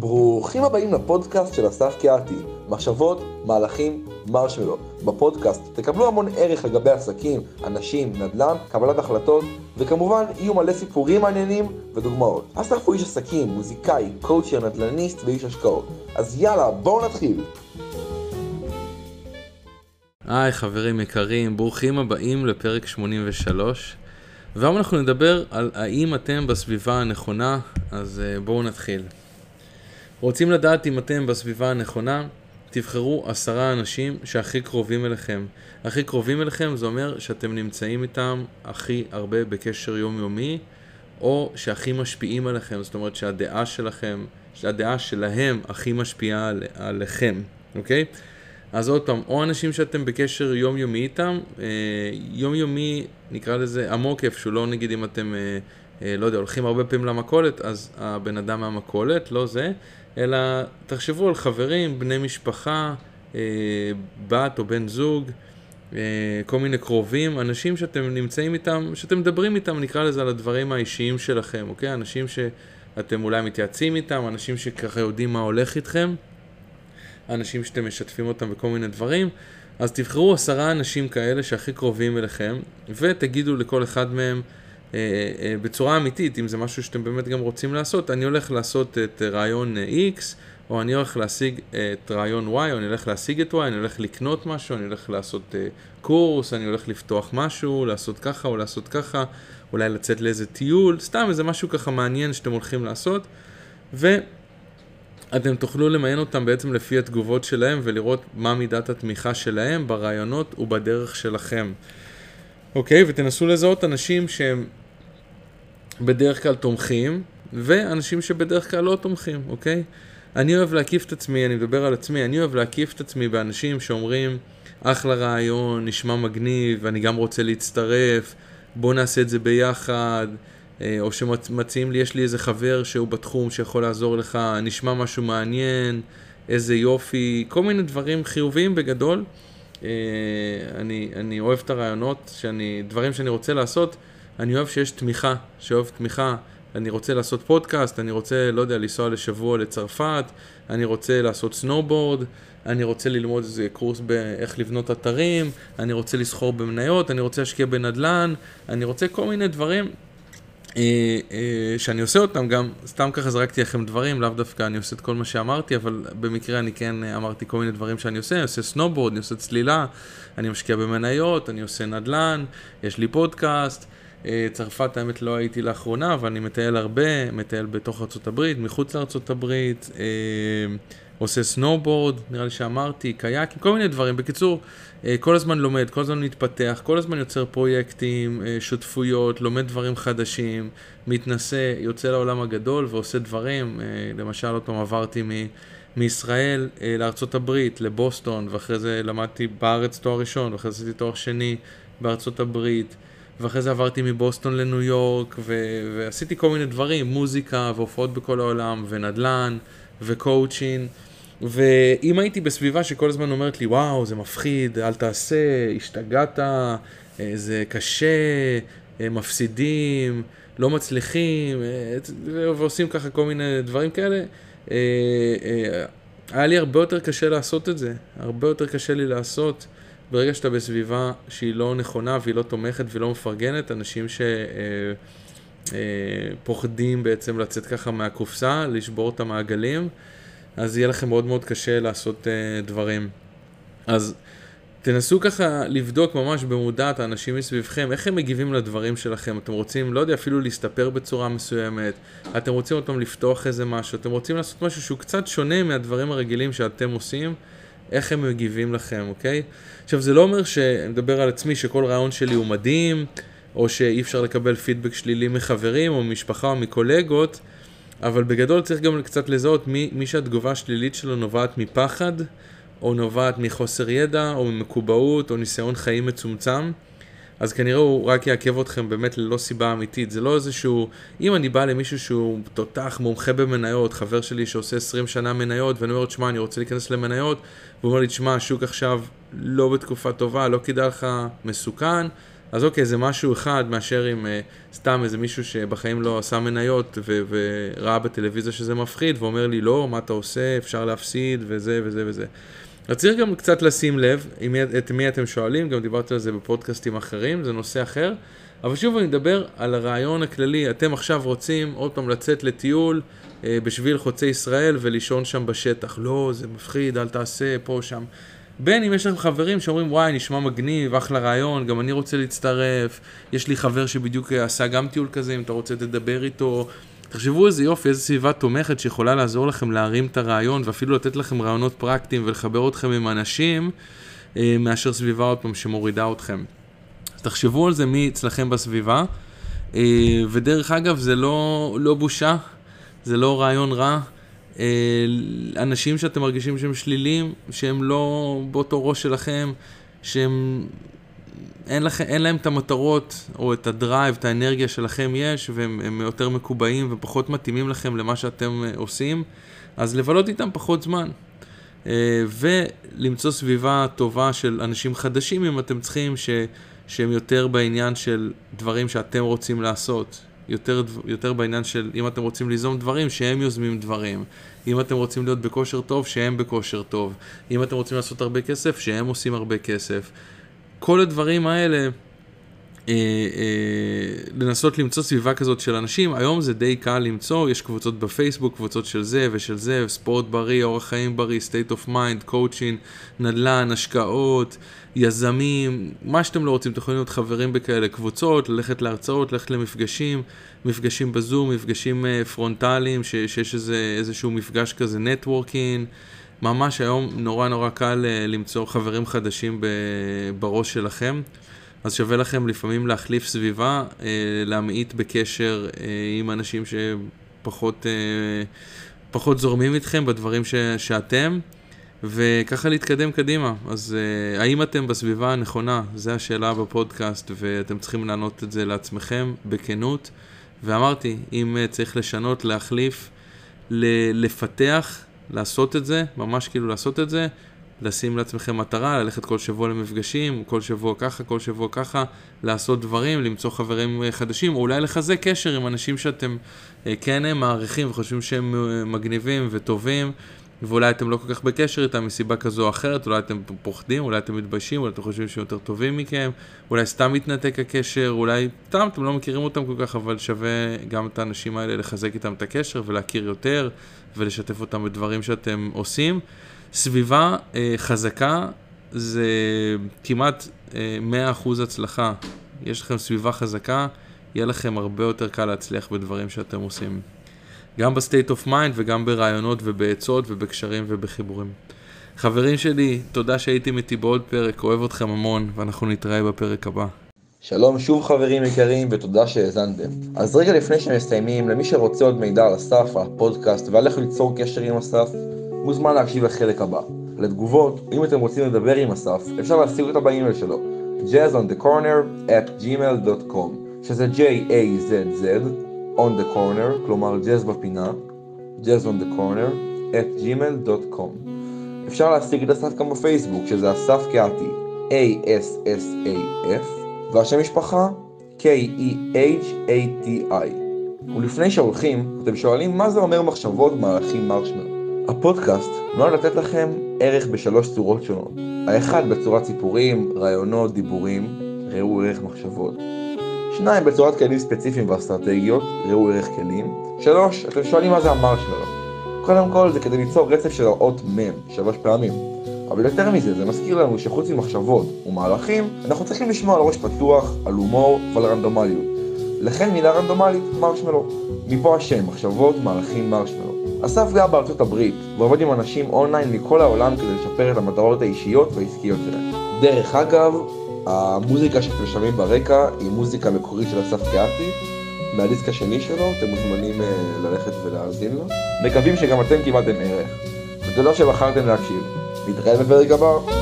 ברוכים הבאים לפודקאסט של אסף קיארטי, מחשבות, מהלכים, מרשמלו. בפודקאסט תקבלו המון ערך לגבי עסקים, אנשים, נדל"ן, קבלת החלטות, וכמובן יהיו מלא סיפורים מעניינים ודוגמאות. אסף הוא איש עסקים, מוזיקאי, קואוצ'ר, נדל"ניסט ואיש השקעות. אז יאללה, בואו נתחיל. היי חברים יקרים, ברוכים הבאים לפרק 83 והיום אנחנו נדבר על האם אתם בסביבה הנכונה, אז uh, בואו נתחיל. רוצים לדעת אם אתם בסביבה הנכונה? תבחרו עשרה אנשים שהכי קרובים אליכם. הכי קרובים אליכם זה אומר שאתם נמצאים איתם הכי הרבה בקשר יומיומי, או שהכי משפיעים עליכם, זאת אומרת שהדעה שלכם, שהדעה שלהם הכי משפיעה על, עליכם, אוקיי? אז עוד פעם, או אנשים שאתם בקשר יומיומי איתם, אה, יומיומי נקרא לזה עמוק איפשהו, לא נגיד אם אתם, אה, לא יודע, הולכים הרבה פעמים למכולת, אז הבן אדם מהמכולת, לא זה, אלא תחשבו על חברים, בני משפחה, אה, בת או בן זוג, אה, כל מיני קרובים, אנשים שאתם נמצאים איתם, שאתם מדברים איתם, נקרא לזה, על הדברים האישיים שלכם, אוקיי? אנשים שאתם אולי מתייעצים איתם, אנשים שככה יודעים מה הולך איתכם. אנשים שאתם משתפים אותם בכל מיני דברים, אז תבחרו עשרה אנשים כאלה שהכי קרובים אליכם, ותגידו לכל אחד מהם אה, אה, בצורה אמיתית, אם זה משהו שאתם באמת גם רוצים לעשות, אני הולך לעשות את רעיון X, או אני הולך להשיג את רעיון Y, או אני הולך להשיג את Y, אני הולך לקנות משהו, אני הולך לעשות אה, קורס, אני הולך לפתוח משהו, לעשות ככה או לעשות ככה, אולי לצאת לאיזה טיול, סתם איזה משהו ככה מעניין שאתם הולכים לעשות, ו... אתם תוכלו למיין אותם בעצם לפי התגובות שלהם ולראות מה מידת התמיכה שלהם ברעיונות ובדרך שלכם. אוקיי? ותנסו לזהות אנשים שהם בדרך כלל תומכים ואנשים שבדרך כלל לא תומכים, אוקיי? אני אוהב להקיף את עצמי, אני מדבר על עצמי, אני אוהב להקיף את עצמי באנשים שאומרים אחלה רעיון, נשמע מגניב, אני גם רוצה להצטרף, בוא נעשה את זה ביחד. אה, או שמציעים לי, יש לי איזה חבר שהוא בתחום שיכול לעזור לך, נשמע משהו מעניין, איזה יופי, כל מיני דברים חיוביים בגדול. אה, אני, אני אוהב את הרעיונות, שאני, דברים שאני רוצה לעשות, אני אוהב שיש תמיכה, שאוהב תמיכה. אני רוצה לעשות פודקאסט, אני רוצה, לא יודע, לנסוע לשבוע לצרפת, אני רוצה לעשות סנובורד, אני רוצה ללמוד איזה קורס באיך לבנות אתרים, אני רוצה לסחור במניות, אני רוצה להשקיע בנדל"ן, אני רוצה כל מיני דברים אה, אה, שאני עושה אותם גם, סתם ככה זרקתי לכם דברים, לאו דווקא אני עושה את כל מה שאמרתי, אבל במקרה אני כן אמרתי כל מיני דברים שאני עושה, אני עושה סנובורד, אני עושה צלילה, אני משקיע במניות, אני עושה נדל"ן, יש לי פודקאסט. אה, צרפת האמת לא הייתי לאחרונה, אבל אני מטייל הרבה, מטייל בתוך ארה"ב, מחוץ לארה"ב, עושה סנובורד, נראה לי שאמרתי, קייקים, כל מיני דברים. בקיצור, אה, כל הזמן לומד, כל הזמן מתפתח, כל הזמן יוצר פרויקטים, אה, שותפויות, לומד דברים חדשים, מתנסה, יוצא לעולם הגדול ועושה דברים. אה, למשל, עוד פעם עברתי מ... מישראל לארצות הברית, לבוסטון, ואחרי זה למדתי בארץ תואר ראשון, ואחרי זה עשיתי תואר שני בארצות הברית, ואחרי זה עברתי מבוסטון לניו יורק, ו- ועשיתי כל מיני דברים, מוזיקה והופעות בכל העולם, ונדל"ן, וקואוצ'ין. ואם הייתי בסביבה שכל הזמן אומרת לי, וואו, זה מפחיד, אל תעשה, השתגעת, אה, זה קשה, אה, מפסידים, לא מצליחים, אה, ועושים ככה כל מיני דברים כאלה, היה לי הרבה יותר קשה לעשות את זה, הרבה יותר קשה לי לעשות. ברגע שאתה בסביבה שהיא לא נכונה והיא לא תומכת ולא מפרגנת, אנשים שפוחדים בעצם לצאת ככה מהקופסה, לשבור את המעגלים. אז יהיה לכם מאוד מאוד קשה לעשות uh, דברים. אז תנסו ככה לבדוק ממש במודע את האנשים מסביבכם, איך הם מגיבים לדברים שלכם. אתם רוצים, לא יודע, אפילו להסתפר בצורה מסוימת, אתם רוצים אותם לפתוח איזה משהו, אתם רוצים לעשות משהו שהוא קצת שונה מהדברים הרגילים שאתם עושים, איך הם מגיבים לכם, אוקיי? עכשיו, זה לא אומר שאני מדבר על עצמי שכל רעיון שלי הוא מדהים, או שאי אפשר לקבל פידבק שלילי מחברים, או ממשפחה או מקולגות. אבל בגדול צריך גם קצת לזהות מי, מי שהתגובה השלילית שלו נובעת מפחד, או נובעת מחוסר ידע, או ממקובעות, או ניסיון חיים מצומצם. אז כנראה הוא רק יעכב אתכם באמת ללא סיבה אמיתית. זה לא איזשהו... אם אני בא למישהו שהוא תותח, מומחה במניות, חבר שלי שעושה 20 שנה מניות, ואני אומר לו, תשמע, אני רוצה להיכנס למניות, והוא אומר לי, תשמע, השוק עכשיו לא בתקופה טובה, לא כדאי לך, מסוכן, אז אוקיי, זה משהו אחד מאשר עם uh, סתם איזה מישהו שבחיים לא עשה מניות ו- וראה בטלוויזיה שזה מפחיד ואומר לי, לא, מה אתה עושה, אפשר להפסיד וזה וזה וזה. אז צריך גם קצת לשים לב מי, את מי אתם שואלים, גם דיברתי על זה בפודקאסטים אחרים, זה נושא אחר. אבל שוב אני מדבר על הרעיון הכללי, אתם עכשיו רוצים עוד פעם לצאת לטיול אה, בשביל חוצי ישראל ולישון שם בשטח. לא, זה מפחיד, אל תעשה, פה, שם. בין אם יש לכם חברים שאומרים וואי נשמע מגניב, אחלה רעיון, גם אני רוצה להצטרף, יש לי חבר שבדיוק עשה גם טיול כזה, אם אתה רוצה תדבר איתו. תחשבו איזה יופי, איזה סביבה תומכת שיכולה לעזור לכם להרים את הרעיון ואפילו לתת לכם רעיונות פרקטיים ולחבר אתכם עם אנשים אה, מאשר סביבה עוד פעם שמורידה אתכם. אז תחשבו על זה מי אצלכם בסביבה, אה, ודרך אגב זה לא, לא בושה, זה לא רעיון רע. אה, אנשים שאתם מרגישים שהם שליליים, שהם לא באותו ראש שלכם, שהם... אין, לכם, אין להם את המטרות או את הדרייב, את האנרגיה שלכם יש, והם יותר מקובעים ופחות מתאימים לכם למה שאתם אה, עושים, אז לבלות איתם פחות זמן. אה, ולמצוא סביבה טובה של אנשים חדשים אם אתם צריכים, ש, שהם יותר בעניין של דברים שאתם רוצים לעשות. יותר, יותר בעניין של אם אתם רוצים ליזום דברים, שהם יוזמים דברים. אם אתם רוצים להיות בכושר טוב, שהם בכושר טוב. אם אתם רוצים לעשות הרבה כסף, שהם עושים הרבה כסף. כל הדברים האלה, אה, אה, לנסות למצוא סביבה כזאת של אנשים, היום זה די קל למצוא, יש קבוצות בפייסבוק, קבוצות של זה ושל זה, ספורט בריא, אורח חיים בריא, state of mind, coaching, נדל"ן, השקעות, יזמים, מה שאתם לא רוצים, אתם יכולים להיות חברים בכאלה קבוצות, ללכת להרצאות, ללכת למפגשים, מפגשים בזום, מפגשים אה, פרונטליים, שיש איזה, איזשהו מפגש כזה, networking. ממש היום נורא נורא קל אה, למצוא חברים חדשים בראש שלכם. אז שווה לכם לפעמים להחליף סביבה, אה, להמעיט בקשר עם אנשים שפחות פחות זורמים איתכם בדברים ש, שאתם. וככה להתקדם קדימה. אז האם אתם בסביבה הנכונה? זו השאלה בפודקאסט, ואתם צריכים לענות את זה לעצמכם בכנות. ואמרתי, אם צריך לשנות, להחליף, לפתח, לעשות את זה, ממש כאילו לעשות את זה, לשים לעצמכם מטרה, ללכת כל שבוע למפגשים, כל שבוע ככה, כל שבוע ככה, לעשות דברים, למצוא חברים אה, חדשים, או אולי לחזק קשר עם אנשים שאתם uh, כן מעריכים וחושבים שהם מגניבים וטובים. ואולי אתם לא כל כך בקשר איתם מסיבה כזו או אחרת, אולי אתם פוחדים, אולי אתם מתביישים, אולי אתם חושבים שהם יותר טובים מכם, אולי סתם מתנתק הקשר, אולי סתם אתם לא מכירים אותם כל כך, אבל שווה גם את האנשים האלה לחזק איתם את הקשר ולהכיר יותר ולשתף אותם בדברים שאתם עושים. סביבה אה, חזקה זה כמעט אה, 100% הצלחה. יש לכם סביבה חזקה, יהיה לכם הרבה יותר קל להצליח בדברים שאתם עושים. גם ב state of mind וגם ברעיונות ובעצות ובקשרים ובחיבורים. חברים שלי, תודה שהייתם איתי בעוד פרק, אוהב אתכם המון, ואנחנו נתראה בפרק הבא. שלום שוב חברים יקרים ותודה שהאזנתם. אז רגע לפני שמסיימים, למי שרוצה עוד מידע על אסף, על הפודקאסט ועל איך ליצור קשר עם אסף, מוזמן להקשיב לחלק הבא. לתגובות, אם אתם רוצים לדבר עם אסף, אפשר להשיג אותה באימייל שלו, jazzonthecorner at gmail.com, שזה J-A-Z-Z on the corner, כלומר ג'אז בפינה, jazz on the corner, at gmail.com. אפשר להשיג את אסף גם בפייסבוק, שזה אסף קאטי, A-S-S-A-F, והשם משפחה, K-E-H-A-T-I. ולפני שהולכים, אתם שואלים מה זה אומר מחשבות מהלכים מרשמלו. הפודקאסט נועד לתת לכם ערך בשלוש צורות שונות. האחד בצורת סיפורים, רעיונות, דיבורים, ראו ערך מחשבות. שניים, בצורת כלים ספציפיים ואסטרטגיות, ראו ערך כלים. שלוש, אתם שואלים מה זה המרשמלו. קודם כל זה כדי ליצור רצף של האות מ' שלוש פעמים. אבל יותר מזה, זה מזכיר לנו שחוץ ממחשבות ומהלכים, אנחנו צריכים לשמור על ראש פתוח, על הומור ועל רנדומליות. לכן מילה רנדומלית, מרשמלו. מפה השם, מחשבות, מהלכים, מרשמלו. אסף גר בארצות הברית, ועובד עם אנשים אונליין מכל העולם כדי לשפר את המטרות האישיות והעסקיות שלהם. דרך אגב, המוזיקה שאתם שומעים ברקע היא מוזיקה מקורית של אסף קאטי, מהדיסק השני שלו, אתם מוזמנים אה, ללכת ולהאזין לו. מקווים שגם אתם קיבלתם ערך. ותודה שבחרתם להקשיב. נתראה בפרק הבא.